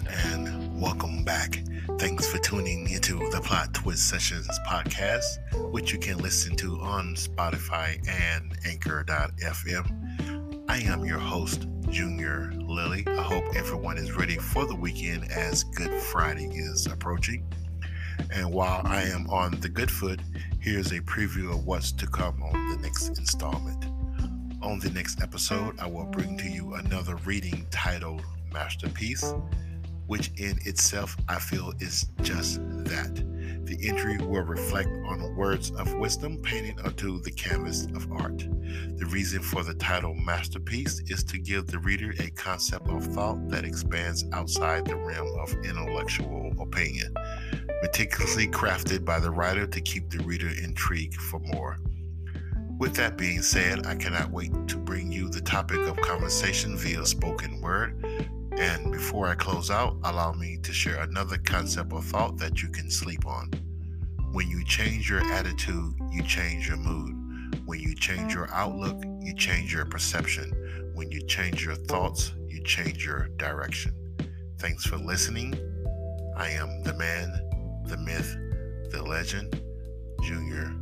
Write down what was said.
And welcome back. Thanks for tuning into the Plot Twist Sessions podcast, which you can listen to on Spotify and Anchor.fm. I am your host, Junior Lily. I hope everyone is ready for the weekend as Good Friday is approaching. And while I am on the good foot, here's a preview of what's to come on the next installment. On the next episode, I will bring to you another reading titled Masterpiece which in itself I feel is just that. The entry will reflect on words of wisdom painted onto the canvas of art. The reason for the title Masterpiece is to give the reader a concept of thought that expands outside the realm of intellectual opinion, meticulously crafted by the writer to keep the reader intrigued for more. With that being said, I cannot wait to bring you the topic of conversation via spoken word before I close out, allow me to share another concept or thought that you can sleep on. When you change your attitude, you change your mood. When you change your outlook, you change your perception. When you change your thoughts, you change your direction. Thanks for listening. I am the man, the myth, the legend, Junior.